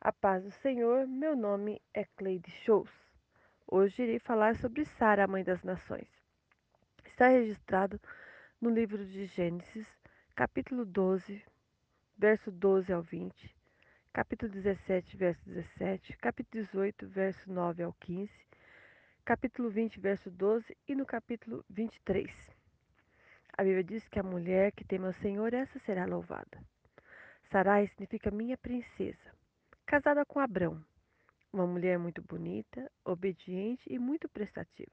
A paz do Senhor, meu nome é Cleide Shows. Hoje irei falar sobre Sara, a mãe das nações. Está registrado no livro de Gênesis, capítulo 12, verso 12 ao 20, capítulo 17, verso 17, capítulo 18, verso 9 ao 15, capítulo 20, verso 12 e no capítulo 23. A Bíblia diz que a mulher que teme ao Senhor, essa será louvada. Sarai significa minha princesa casada com Abrão, uma mulher muito bonita, obediente e muito prestativa,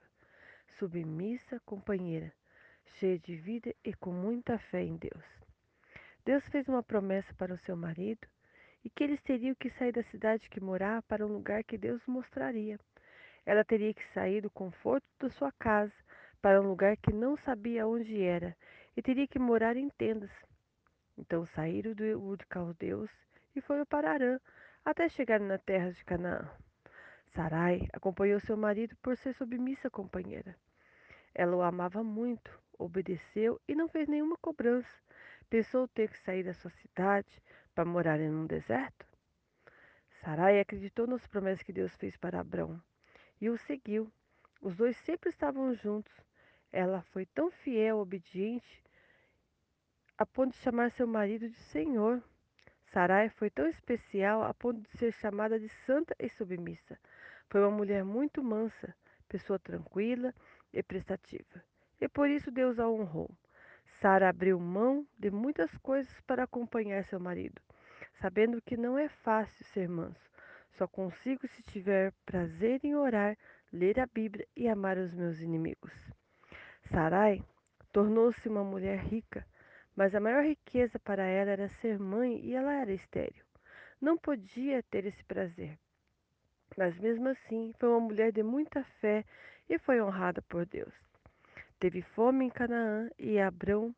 submissa, companheira, cheia de vida e com muita fé em Deus. Deus fez uma promessa para o seu marido e que eles teriam que sair da cidade que morava para um lugar que Deus mostraria. Ela teria que sair do conforto da sua casa para um lugar que não sabia onde era e teria que morar em tendas. Então saíram do Ur de Caldeus e foram para Arã, até chegar na terra de Canaã. Sarai acompanhou seu marido por ser submissa companheira. Ela o amava muito, obedeceu e não fez nenhuma cobrança. Pensou ter que sair da sua cidade para morar em um deserto? Sarai acreditou nas promessas que Deus fez para Abrão e o seguiu. Os dois sempre estavam juntos. Ela foi tão fiel, obediente, a ponto de chamar seu marido de Senhor. Sarai foi tão especial a ponto de ser chamada de santa e submissa. Foi uma mulher muito mansa, pessoa tranquila e prestativa. E por isso Deus a honrou. Sara abriu mão de muitas coisas para acompanhar seu marido, sabendo que não é fácil ser manso. Só consigo se tiver prazer em orar, ler a Bíblia e amar os meus inimigos. Sarai tornou-se uma mulher rica, mas a maior riqueza para ela era ser mãe e ela era estéril. Não podia ter esse prazer. Mas mesmo assim, foi uma mulher de muita fé e foi honrada por Deus. Teve fome em Canaã e Abrão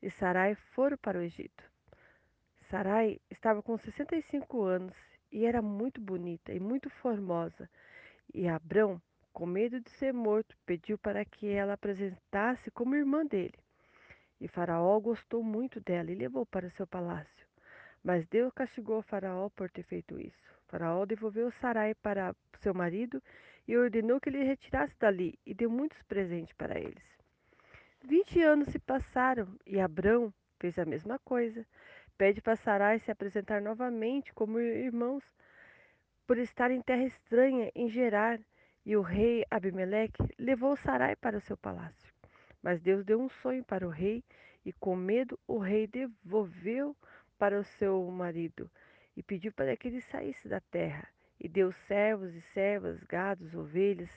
e Sarai foram para o Egito. Sarai estava com 65 anos e era muito bonita e muito formosa. E Abrão, com medo de ser morto, pediu para que ela apresentasse como irmã dele. E Faraó gostou muito dela e levou para seu palácio. Mas Deus castigou Faraó por ter feito isso. Faraó devolveu Sarai para seu marido e ordenou que ele retirasse dali e deu muitos presentes para eles. Vinte anos se passaram e Abrão fez a mesma coisa. Pede para Sarai se apresentar novamente como irmãos por estar em terra estranha em Gerar. E o rei Abimeleque levou Sarai para o seu palácio. Mas Deus deu um sonho para o rei, e com medo o rei devolveu para o seu marido e pediu para que ele saísse da terra. E deu servos e servas, gados, ovelhas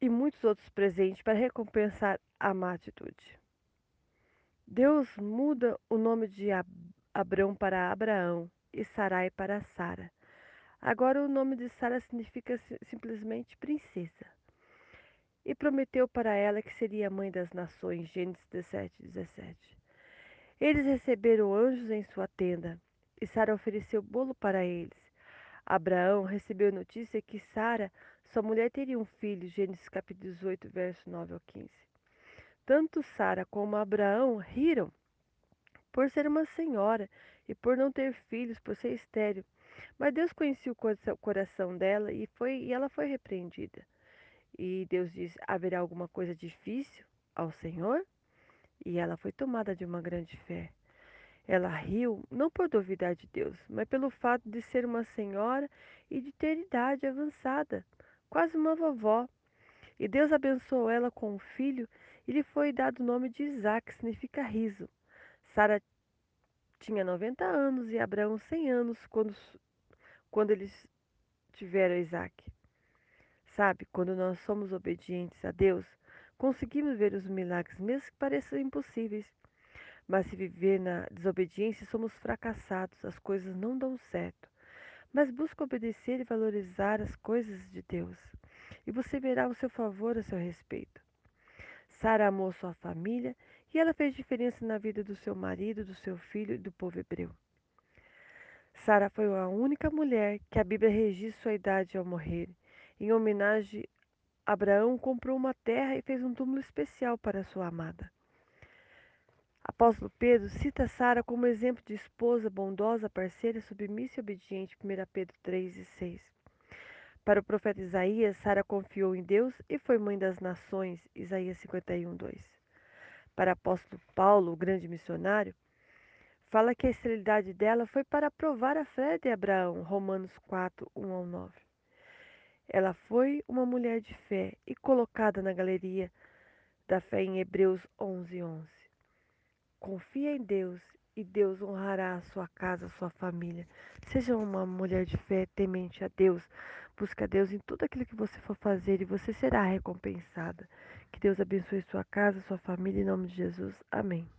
e muitos outros presentes para recompensar a má atitude. Deus muda o nome de Abrão para Abraão e Sarai para Sara. Agora o nome de Sara significa simplesmente princesa e prometeu para ela que seria mãe das nações. Gênesis 17, 17. Eles receberam anjos em sua tenda e Sara ofereceu bolo para eles. Abraão recebeu notícia que Sara, sua mulher, teria um filho. Gênesis capítulo 18, verso 9 ao 15. Tanto Sara como Abraão riram por ser uma senhora e por não ter filhos, por ser estéril. Mas Deus conhecia o coração dela e, foi, e ela foi repreendida. E Deus diz: haverá alguma coisa difícil ao Senhor? E ela foi tomada de uma grande fé. Ela riu, não por duvidar de Deus, mas pelo fato de ser uma senhora e de ter idade avançada, quase uma vovó. E Deus abençoou ela com um filho e lhe foi dado o nome de Isaac, que significa riso. Sara tinha 90 anos e Abraão 100 anos quando, quando eles tiveram Isaac. Sabe, quando nós somos obedientes a Deus, conseguimos ver os milagres, mesmo que pareçam impossíveis. Mas se viver na desobediência, somos fracassados, as coisas não dão certo. Mas busca obedecer e valorizar as coisas de Deus, e você verá o seu favor a seu respeito. Sara amou sua família e ela fez diferença na vida do seu marido, do seu filho e do povo hebreu. Sara foi a única mulher que a Bíblia registra sua idade ao morrer em homenagem, Abraão comprou uma terra e fez um túmulo especial para sua amada. Apóstolo Pedro cita Sara como exemplo de esposa bondosa, parceira, submissa e obediente, 1 Pedro 3 e 6. Para o profeta Isaías, Sara confiou em Deus e foi mãe das nações, Isaías 51, 2. Para o apóstolo Paulo, o grande missionário, fala que a esterilidade dela foi para provar a fé de Abraão, Romanos 4, 1 ao 9. Ela foi uma mulher de fé e colocada na galeria da fé em Hebreus 11, 11. Confia em Deus e Deus honrará a sua casa, a sua família. Seja uma mulher de fé, temente a Deus. Busca a Deus em tudo aquilo que você for fazer e você será recompensada. Que Deus abençoe sua casa, sua família, em nome de Jesus. Amém.